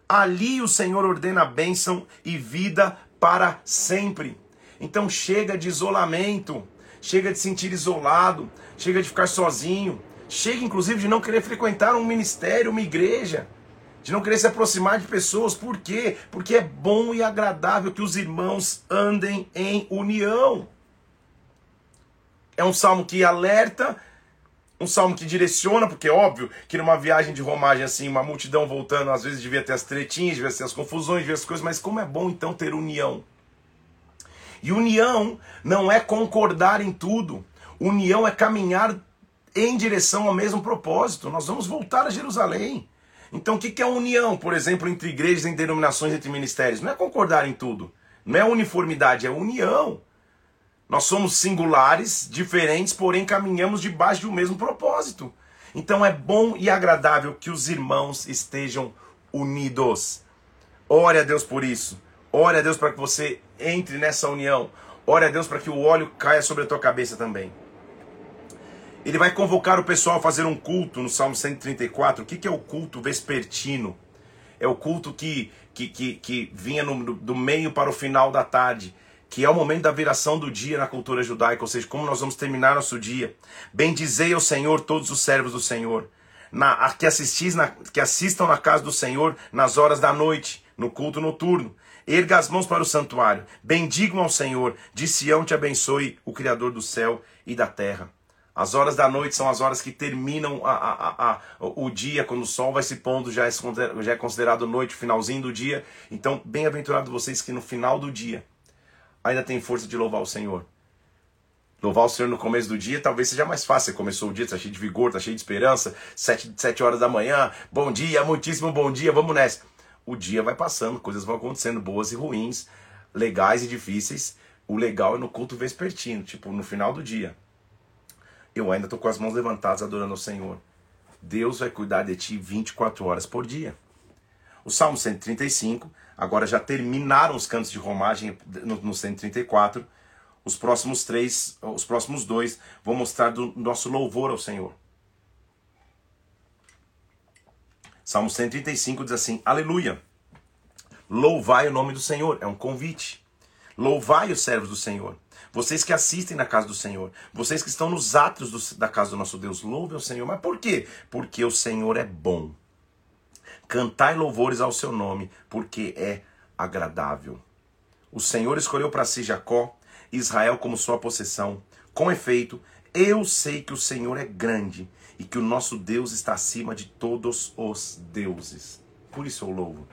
Ali o Senhor ordena bênção e vida para sempre. Então chega de isolamento, chega de sentir isolado, chega de ficar sozinho, chega inclusive de não querer frequentar um ministério, uma igreja de não querer se aproximar de pessoas. Por quê? Porque é bom e agradável que os irmãos andem em união. É um salmo que alerta, um salmo que direciona, porque é óbvio que numa viagem de romagem assim, uma multidão voltando, às vezes devia ter as tretinhas, devia ter as confusões, devia as coisas, mas como é bom então ter união. E união não é concordar em tudo. União é caminhar em direção ao mesmo propósito. Nós vamos voltar a Jerusalém. Então, o que é união, por exemplo, entre igrejas, entre denominações, entre ministérios? Não é concordar em tudo. Não é uniformidade, é união. Nós somos singulares, diferentes, porém caminhamos debaixo de um mesmo propósito. Então é bom e agradável que os irmãos estejam unidos. Ore a Deus por isso. Ore a Deus para que você entre nessa união. Ore a Deus para que o óleo caia sobre a tua cabeça também. Ele vai convocar o pessoal a fazer um culto no Salmo 134. O que, que é o culto vespertino? É o culto que, que, que, que vinha no, do meio para o final da tarde, que é o momento da viração do dia na cultura judaica, ou seja, como nós vamos terminar nosso dia. Bendizei ao Senhor todos os servos do Senhor, na, que, assistis na, que assistam na casa do Senhor nas horas da noite, no culto noturno. Erga as mãos para o santuário, bendigam ao Senhor, de Sião te abençoe o Criador do céu e da terra. As horas da noite são as horas que terminam a, a, a, o dia, quando o sol vai se pondo, já é, já é considerado noite, finalzinho do dia. Então, bem-aventurado vocês que no final do dia ainda tem força de louvar o Senhor. Louvar o Senhor no começo do dia talvez seja mais fácil. Você começou o dia, está cheio de vigor, está cheio de esperança. Sete, sete horas da manhã, bom dia, muitíssimo bom dia, vamos nessa. O dia vai passando, coisas vão acontecendo, boas e ruins, legais e difíceis. O legal é no culto vespertino, tipo no final do dia eu ainda estou com as mãos levantadas adorando ao Senhor. Deus vai cuidar de ti 24 horas por dia. O Salmo 135, agora já terminaram os cantos de romagem no, no 134. Os próximos três, os próximos dois, vão mostrar do nosso louvor ao Senhor. Salmo 135 diz assim: Aleluia! Louvai o nome do Senhor. É um convite. Louvai os servos do Senhor. Vocês que assistem na casa do Senhor, vocês que estão nos atos do, da casa do nosso Deus, louvem o Senhor. Mas por quê? Porque o Senhor é bom. Cantai louvores ao seu nome, porque é agradável. O Senhor escolheu para si Jacó, Israel como sua possessão. Com efeito, eu sei que o Senhor é grande e que o nosso Deus está acima de todos os deuses. Por isso eu louvo.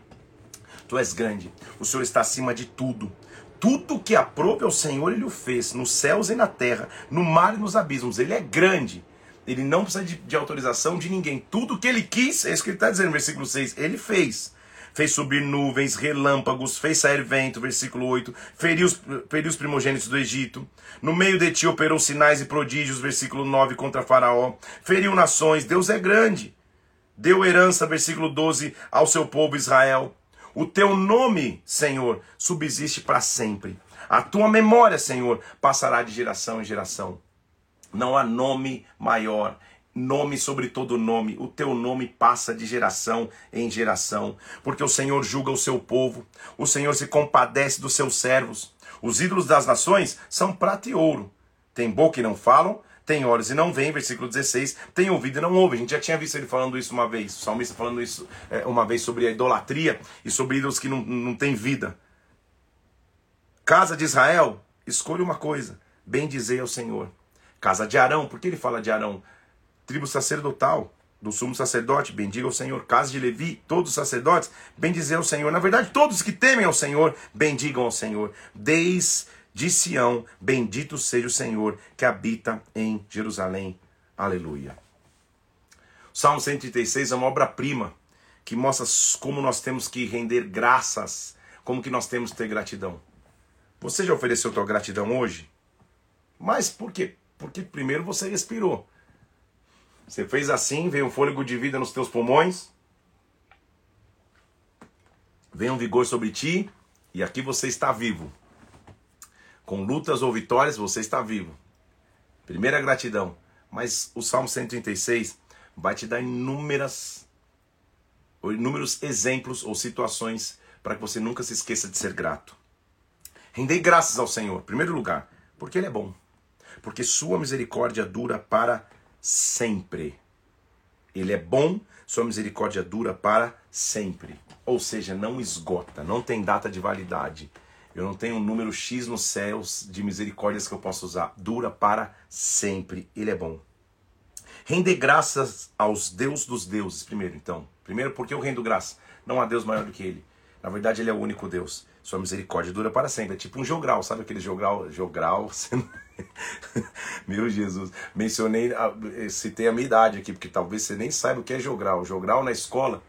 Tu és grande, o Senhor está acima de tudo. Tudo que aprove ao Senhor, Ele o fez, nos céus e na terra, no mar e nos abismos. Ele é grande. Ele não precisa de, de autorização de ninguém. Tudo que Ele quis, é isso que Ele está dizendo no versículo 6, Ele fez fez subir nuvens, relâmpagos, fez sair vento, versículo 8, feriu os, feriu os primogênitos do Egito, no meio de ti operou sinais e prodígios, versículo 9, contra Faraó, feriu nações, Deus é grande, deu herança, versículo 12, ao seu povo Israel, o teu nome, Senhor, subsiste para sempre. A tua memória, Senhor, passará de geração em geração. Não há nome maior, nome sobre todo nome. O teu nome passa de geração em geração, porque o Senhor julga o seu povo, o Senhor se compadece dos seus servos. Os ídolos das nações são prata e ouro. Tem boca e não falam, tem olhos e não veem, versículo 16, tem ouvido e não ouve. A gente já tinha visto ele falando isso uma vez, o salmista falando isso é, uma vez sobre a idolatria e sobre ídolos que não, não têm vida. Casa de Israel, escolha uma coisa, bem dizer ao Senhor. Casa de Arão, por que ele fala de Arão? Tribo sacerdotal, do sumo sacerdote, bendiga ao Senhor. Casa de Levi, todos os sacerdotes, bendizer ao Senhor. Na verdade, todos que temem ao Senhor, bendigam ao Senhor. Desde de Sião, bendito seja o Senhor que habita em Jerusalém. Aleluia. Salmo 136 é uma obra-prima que mostra como nós temos que render graças, como que nós temos que ter gratidão. Você já ofereceu tua gratidão hoje? Mas por quê? Porque primeiro você respirou. Você fez assim, veio um fôlego de vida nos teus pulmões, vem um vigor sobre ti, e aqui você está vivo. Com lutas ou vitórias, você está vivo. Primeira gratidão. Mas o Salmo 136 vai te dar inúmeras, inúmeros exemplos ou situações para que você nunca se esqueça de ser grato. Rendei graças ao Senhor, em primeiro lugar, porque Ele é bom. Porque Sua misericórdia dura para sempre. Ele é bom, Sua misericórdia dura para sempre. Ou seja, não esgota, não tem data de validade. Eu não tenho um número X nos céus de misericórdias que eu possa usar. Dura para sempre. Ele é bom. Render graças aos Deus dos deuses, primeiro, então. Primeiro, porque eu rendo graça? Não há Deus maior do que Ele. Na verdade, Ele é o único Deus. Sua misericórdia dura para sempre. É tipo um jogral, sabe aquele jogral? Jogral. *laughs* Meu Jesus. Mencionei, citei a minha idade aqui, porque talvez você nem saiba o que é jogral. Jogral na escola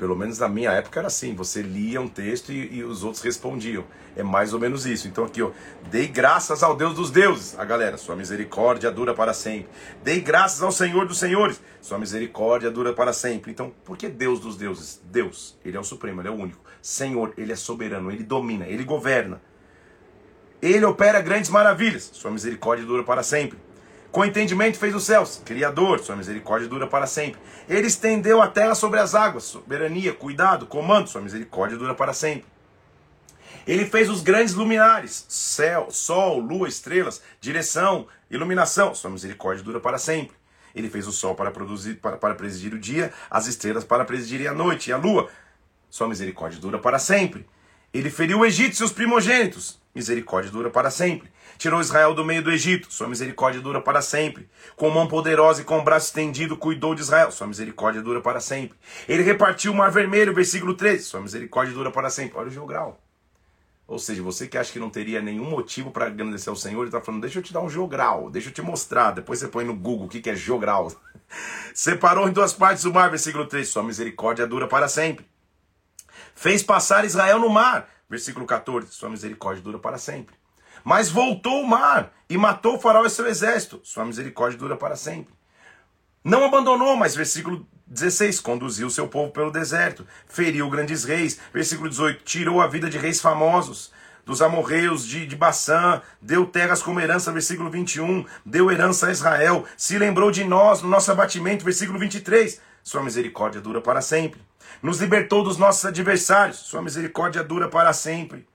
pelo menos na minha época era assim, você lia um texto e, e, os outros respondiam. É mais ou menos isso. Então aqui, ó, dei graças ao Deus dos deuses, a galera, sua misericórdia dura para sempre. Dei graças ao Senhor dos senhores, sua misericórdia dura para sempre. Então, por que Deus dos deuses? Deus, ele é o supremo, ele é o único. Senhor, ele é soberano, ele domina, ele governa. Ele opera grandes maravilhas, sua misericórdia dura para sempre. Com entendimento fez os céus, Criador, sua misericórdia dura para sempre. Ele estendeu a terra sobre as águas, soberania, cuidado, comando, sua misericórdia dura para sempre. Ele fez os grandes luminares, céu, sol, lua, estrelas, direção, iluminação, sua misericórdia dura para sempre. Ele fez o sol para, produzir, para, para presidir o dia, as estrelas para presidirem a noite e a lua, sua misericórdia dura para sempre. Ele feriu o Egito e seus primogênitos, misericórdia dura para sempre. Tirou Israel do meio do Egito, sua misericórdia dura para sempre. Com mão poderosa e com braço estendido, cuidou de Israel, sua misericórdia dura para sempre. Ele repartiu o mar vermelho, versículo 13, sua misericórdia dura para sempre. Olha o jogral. Ou seja, você que acha que não teria nenhum motivo para agradecer ao Senhor, ele está falando, deixa eu te dar um jogral, deixa eu te mostrar. Depois você põe no Google o que, que é jogral. *laughs* Separou em duas partes o mar, versículo 3, sua misericórdia dura para sempre. Fez passar Israel no mar, versículo 14, sua misericórdia dura para sempre. Mas voltou o mar e matou o faraó e seu exército. Sua misericórdia dura para sempre. Não abandonou, mas versículo 16, conduziu seu povo pelo deserto, feriu grandes reis. Versículo 18, tirou a vida de reis famosos, dos amorreus de, de Baçã, deu terras como herança, versículo 21, deu herança a Israel, se lembrou de nós no nosso abatimento, versículo 23. Sua misericórdia dura para sempre. Nos libertou dos nossos adversários, sua misericórdia dura para sempre.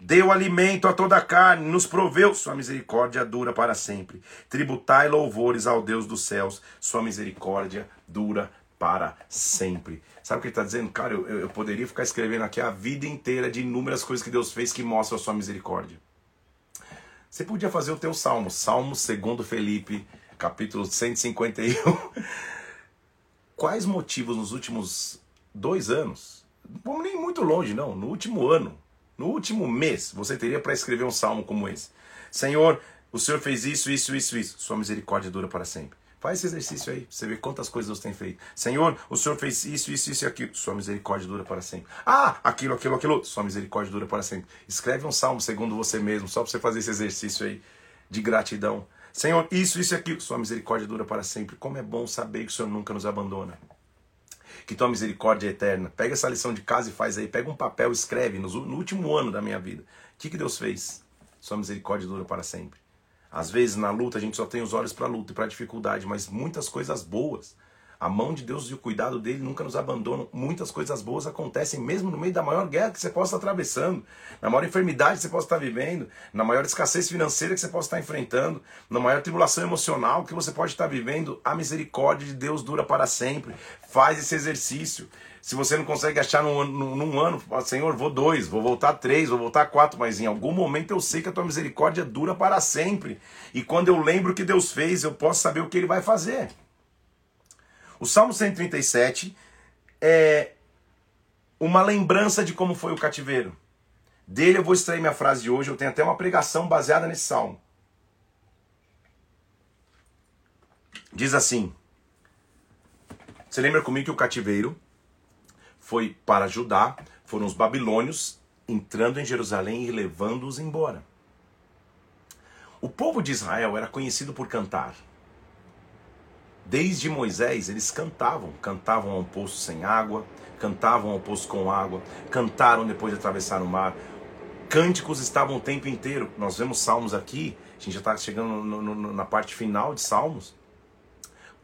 Deu alimento a toda a carne, nos proveu, sua misericórdia dura para sempre. Tributai louvores ao Deus dos céus, sua misericórdia dura para sempre. Sabe o que ele está dizendo? Cara, eu, eu poderia ficar escrevendo aqui a vida inteira de inúmeras coisas que Deus fez que mostram a sua misericórdia. Você podia fazer o teu salmo, Salmo segundo Felipe, capítulo 151. *laughs* Quais motivos nos últimos dois anos, vamos nem muito longe não, no último ano, no último mês, você teria para escrever um salmo como esse. Senhor, o Senhor fez isso, isso, isso, isso. Sua misericórdia dura para sempre. Faz esse exercício aí, você vê quantas coisas Deus tem feito. Senhor, o Senhor fez isso, isso, isso e aquilo. Sua misericórdia dura para sempre. Ah, aquilo, aquilo, aquilo. Sua misericórdia dura para sempre. Escreve um salmo segundo você mesmo, só para você fazer esse exercício aí de gratidão. Senhor, isso, isso e aquilo. Sua misericórdia dura para sempre. Como é bom saber que o Senhor nunca nos abandona que tua misericórdia é eterna. Pega essa lição de casa e faz aí. Pega um papel, escreve no, no último ano da minha vida. O que, que Deus fez? Sua misericórdia dura para sempre. Às vezes na luta a gente só tem os olhos para a luta e para a dificuldade, mas muitas coisas boas a mão de Deus e o cuidado dele nunca nos abandonam. Muitas coisas boas acontecem mesmo no meio da maior guerra que você possa estar atravessando, na maior enfermidade que você possa estar vivendo, na maior escassez financeira que você possa estar enfrentando, na maior tribulação emocional que você pode estar vivendo. A misericórdia de Deus dura para sempre. Faz esse exercício. Se você não consegue achar num, num, num ano, Senhor, vou dois, vou voltar três, vou voltar quatro, mas em algum momento eu sei que a tua misericórdia dura para sempre. E quando eu lembro o que Deus fez, eu posso saber o que Ele vai fazer. O Salmo 137 é uma lembrança de como foi o cativeiro. Dele eu vou extrair minha frase de hoje, eu tenho até uma pregação baseada nesse salmo. Diz assim: Você lembra comigo que o cativeiro foi para Judá, foram os babilônios entrando em Jerusalém e levando-os embora. O povo de Israel era conhecido por cantar. Desde Moisés eles cantavam, cantavam ao poço sem água, cantavam ao poço com água, cantaram depois de atravessar o mar. Cânticos estavam o tempo inteiro. Nós vemos salmos aqui, a gente já está chegando no, no, na parte final de salmos.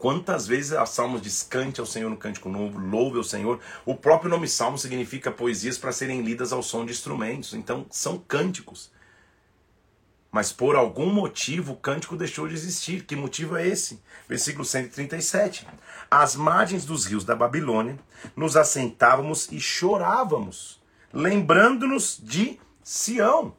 Quantas vezes a Salmos diz cante ao Senhor no cântico novo, louve ao Senhor. O próprio nome Salmo significa poesias para serem lidas ao som de instrumentos. Então são cânticos. Mas por algum motivo o cântico deixou de existir. Que motivo é esse? Versículo 137. Às margens dos rios da Babilônia, nos assentávamos e chorávamos, lembrando-nos de Sião.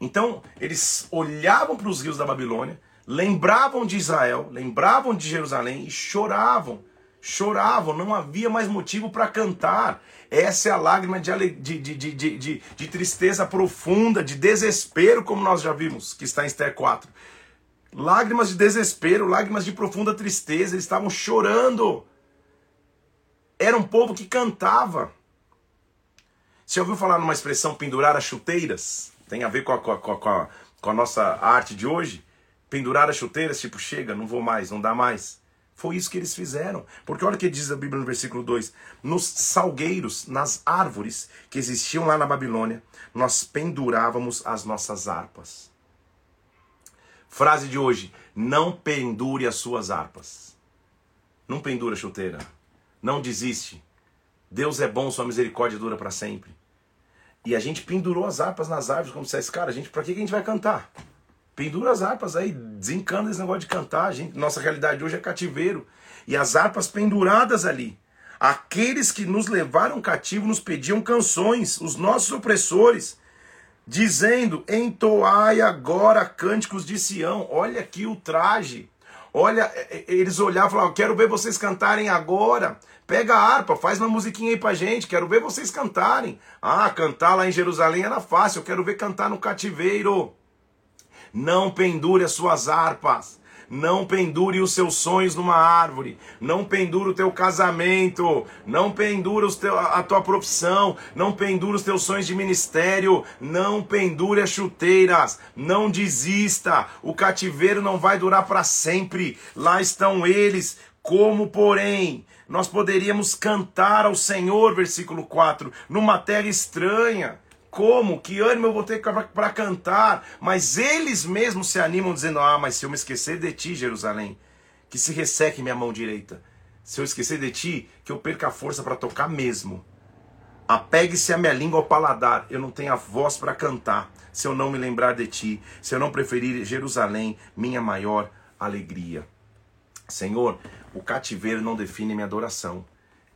Então, eles olhavam para os rios da Babilônia, lembravam de Israel, lembravam de Jerusalém e choravam. Choravam, não havia mais motivo para cantar. Essa é a lágrima de, de, de, de, de, tristeza profunda, de desespero, como nós já vimos, que está em Esther 4. Lágrimas de desespero, lágrimas de profunda tristeza, eles estavam chorando. Era um povo que cantava. Você ouviu falar numa expressão pendurar as chuteiras? Tem a ver com a, com a, com a, com a nossa arte de hoje? pendurar as chuteiras, tipo, chega, não vou mais, não dá mais. Foi isso que eles fizeram. Porque olha o que diz a Bíblia no versículo 2: Nos salgueiros, nas árvores que existiam lá na Babilônia, nós pendurávamos as nossas harpas. Frase de hoje: Não pendure as suas harpas. Não pendura a chuteira. Não desiste. Deus é bom, sua misericórdia dura para sempre. E a gente pendurou as harpas nas árvores, como se dissesse, cara, gente, para que a gente vai cantar? Pendura as harpas aí, desencana esse negócio de cantar. Gente, nossa realidade hoje é cativeiro. E as harpas penduradas ali. Aqueles que nos levaram cativo nos pediam canções, os nossos opressores, dizendo: entoai agora cânticos de Sião. Olha aqui o traje. Olha, é, é, eles olhavam e falavam: quero ver vocês cantarem agora. Pega a harpa, faz uma musiquinha aí pra gente, quero ver vocês cantarem. Ah, cantar lá em Jerusalém era fácil, eu quero ver cantar no cativeiro. Não pendure as suas harpas. Não pendure os seus sonhos numa árvore. Não pendure o teu casamento. Não pendure a tua profissão. Não pendure os teus sonhos de ministério. Não pendure as chuteiras. Não desista. O cativeiro não vai durar para sempre. Lá estão eles. Como, porém, nós poderíamos cantar ao Senhor, versículo 4, numa terra estranha como, que ânimo eu vou ter para cantar. Mas eles mesmos se animam dizendo: Ah, mas se eu me esquecer de ti, Jerusalém, que se resseque minha mão direita. Se eu esquecer de ti, que eu perca a força para tocar mesmo. Apegue-se a minha língua ao paladar, eu não tenho a voz para cantar, se eu não me lembrar de ti, se eu não preferir Jerusalém, minha maior alegria. Senhor, o cativeiro não define minha adoração.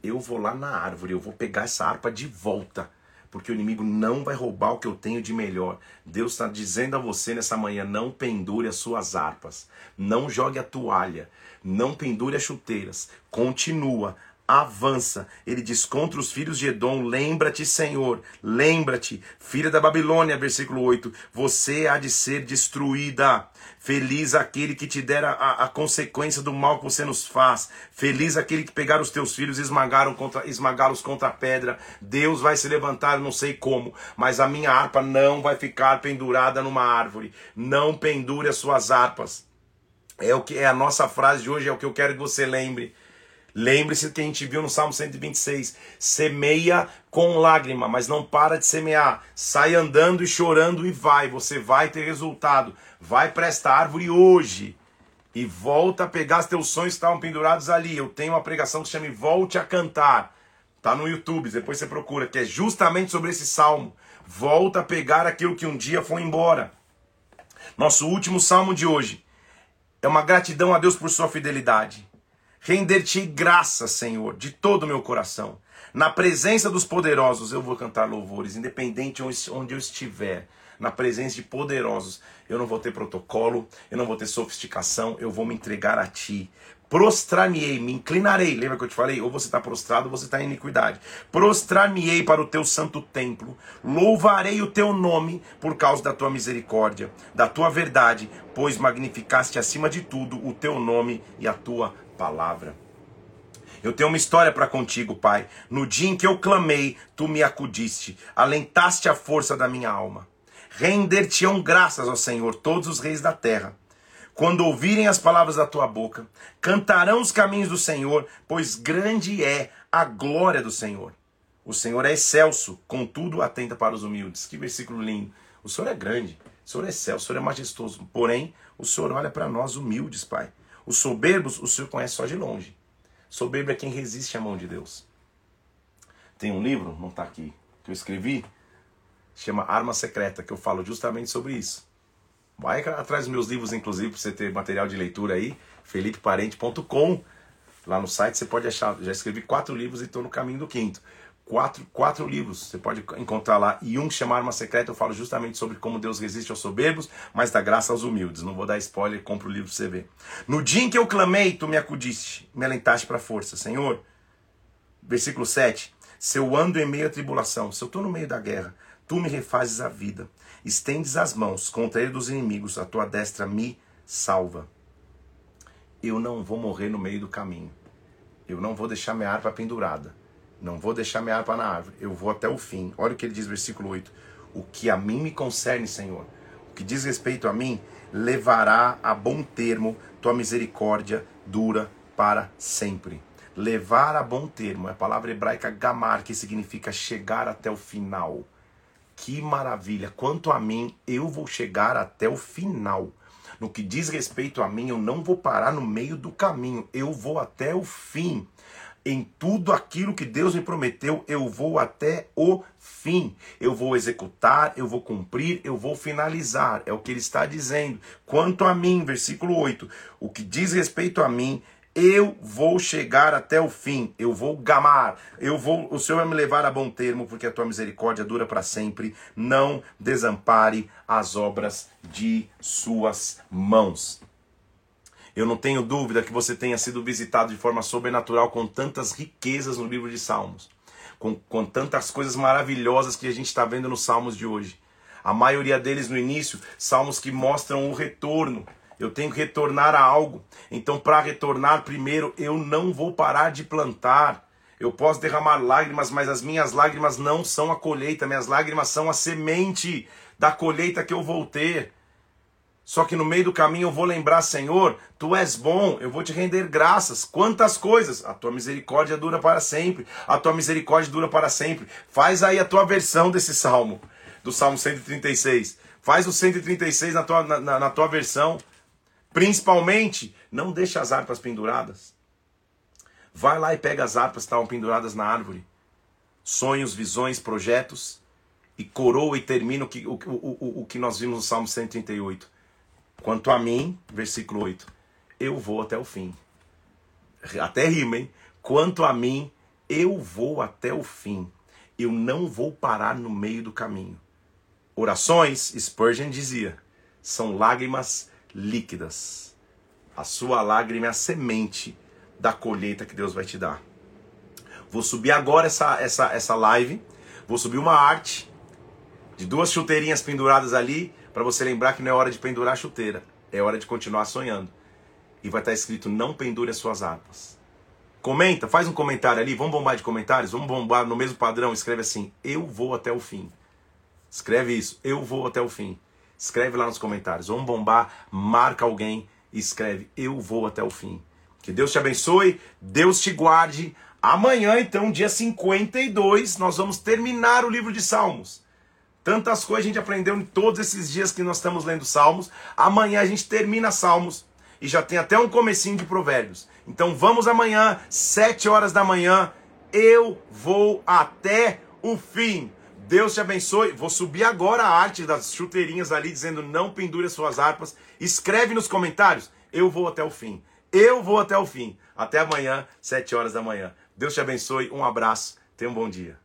Eu vou lá na árvore, eu vou pegar essa harpa de volta porque o inimigo não vai roubar o que eu tenho de melhor. Deus está dizendo a você nessa manhã: não pendure as suas harpas, não jogue a toalha, não pendure as chuteiras, continua, avança. Ele diz contra os filhos de Edom: Lembra-te, Senhor, lembra-te, filha da Babilônia, versículo 8: Você há de ser destruída. Feliz aquele que te dera a, a consequência do mal que você nos faz. Feliz aquele que pegar os teus filhos e esmagaram contra, esmagá-los contra a pedra. Deus vai se levantar, não sei como, mas a minha harpa não vai ficar pendurada numa árvore. Não pendure as suas harpas. É o que é a nossa frase de hoje, é o que eu quero que você lembre. Lembre-se que a gente viu no Salmo 126. Semeia com lágrima, mas não para de semear. Sai andando e chorando e vai. Você vai ter resultado. Vai para esta árvore hoje. E volta a pegar os teus sonhos que estavam pendurados ali. Eu tenho uma pregação que se chama Volte a Cantar. Tá no YouTube, depois você procura, que é justamente sobre esse salmo. Volta a pegar aquilo que um dia foi embora. Nosso último salmo de hoje é uma gratidão a Deus por sua fidelidade. Render-te graça, Senhor, de todo o meu coração. Na presença dos poderosos eu vou cantar louvores, independente onde eu estiver. Na presença de poderosos, eu não vou ter protocolo, eu não vou ter sofisticação, eu vou me entregar a ti. Prostrar-me-ei, me inclinarei. Lembra que eu te falei? Ou você está prostrado ou você está em iniquidade. Prostrar-me-ei para o teu santo templo. Louvarei o teu nome por causa da tua misericórdia, da tua verdade, pois magnificaste acima de tudo o teu nome e a tua palavra. Eu tenho uma história para contigo, Pai. No dia em que eu clamei, tu me acudiste, alentaste a força da minha alma. Render-te-ão graças, ó Senhor, todos os reis da terra. Quando ouvirem as palavras da tua boca, cantarão os caminhos do Senhor, pois grande é a glória do Senhor. O Senhor é excelso, contudo atenta para os humildes. Que versículo lindo. O Senhor é grande, o Senhor é excelso, o Senhor é majestoso. Porém, o Senhor olha para nós humildes, Pai. Os soberbos o Senhor conhece só de longe. Soberbo é quem resiste à mão de Deus. Tem um livro, não está aqui, que eu escrevi, chama Arma Secreta, que eu falo justamente sobre isso. Vai atrás dos meus livros, inclusive, para você ter material de leitura aí, felipeparente.com. Lá no site você pode achar. Já escrevi quatro livros e estou no caminho do quinto. Quatro, quatro livros você pode encontrar lá. E um que chama Arma Secreta, eu falo justamente sobre como Deus resiste aos soberbos, mas dá graça aos humildes. Não vou dar spoiler, compra o livro para você ver. No dia em que eu clamei, tu me acudiste, me alentaste para força. Senhor, versículo 7. Se eu ando em meio à tribulação, se eu estou no meio da guerra, tu me refazes a vida. Estendes as mãos contra ele dos inimigos, a tua destra me salva. Eu não vou morrer no meio do caminho. Eu não vou deixar minha harpa pendurada. Não vou deixar minha harpa na árvore. Eu vou até o fim. Olha o que ele diz, versículo 8. O que a mim me concerne, Senhor, o que diz respeito a mim, levará a bom termo tua misericórdia dura para sempre. Levar a bom termo é a palavra hebraica gamar, que significa chegar até o final. Que maravilha! Quanto a mim, eu vou chegar até o final. No que diz respeito a mim, eu não vou parar no meio do caminho, eu vou até o fim. Em tudo aquilo que Deus me prometeu, eu vou até o fim. Eu vou executar, eu vou cumprir, eu vou finalizar. É o que ele está dizendo. Quanto a mim, versículo 8, o que diz respeito a mim, eu vou chegar até o fim, eu vou gamar, eu vou, o Senhor vai me levar a bom termo, porque a tua misericórdia dura para sempre. Não desampare as obras de suas mãos. Eu não tenho dúvida que você tenha sido visitado de forma sobrenatural com tantas riquezas no livro de Salmos, com, com tantas coisas maravilhosas que a gente está vendo nos Salmos de hoje. A maioria deles no início, salmos que mostram o retorno, eu tenho que retornar a algo. Então, para retornar, primeiro, eu não vou parar de plantar. Eu posso derramar lágrimas, mas as minhas lágrimas não são a colheita, minhas lágrimas são a semente da colheita que eu vou ter. Só que no meio do caminho eu vou lembrar, Senhor, tu és bom, eu vou te render graças. Quantas coisas! A tua misericórdia dura para sempre. A tua misericórdia dura para sempre. Faz aí a tua versão desse salmo, do Salmo 136. Faz o 136 na tua, na, na tua versão. Principalmente, não deixa as harpas penduradas. Vai lá e pega as harpas que estavam penduradas na árvore. Sonhos, visões, projetos. E coroa e termina o que, o, o, o que nós vimos no Salmo 138. Quanto a mim, versículo 8, eu vou até o fim. Até rima, hein? Quanto a mim, eu vou até o fim. Eu não vou parar no meio do caminho. Orações, Spurgeon dizia, são lágrimas líquidas. A sua lágrima é a semente da colheita que Deus vai te dar. Vou subir agora essa, essa, essa live. Vou subir uma arte de duas chuteirinhas penduradas ali, para você lembrar que não é hora de pendurar a chuteira, é hora de continuar sonhando. E vai estar escrito: não pendure as suas harpas. Comenta, faz um comentário ali, vamos bombar de comentários, vamos bombar no mesmo padrão, escreve assim: eu vou até o fim. Escreve isso, eu vou até o fim. Escreve lá nos comentários. Vamos bombar, marca alguém e escreve: Eu vou até o fim. Que Deus te abençoe, Deus te guarde. Amanhã, então, dia 52, nós vamos terminar o livro de Salmos. Tantas coisas a gente aprendeu em todos esses dias que nós estamos lendo Salmos. Amanhã a gente termina Salmos e já tem até um comecinho de Provérbios. Então vamos amanhã, sete horas da manhã, eu vou até o fim. Deus te abençoe. Vou subir agora a arte das chuteirinhas ali, dizendo não pendure as suas harpas. Escreve nos comentários. Eu vou até o fim. Eu vou até o fim. Até amanhã, 7 horas da manhã. Deus te abençoe. Um abraço. Tenha um bom dia.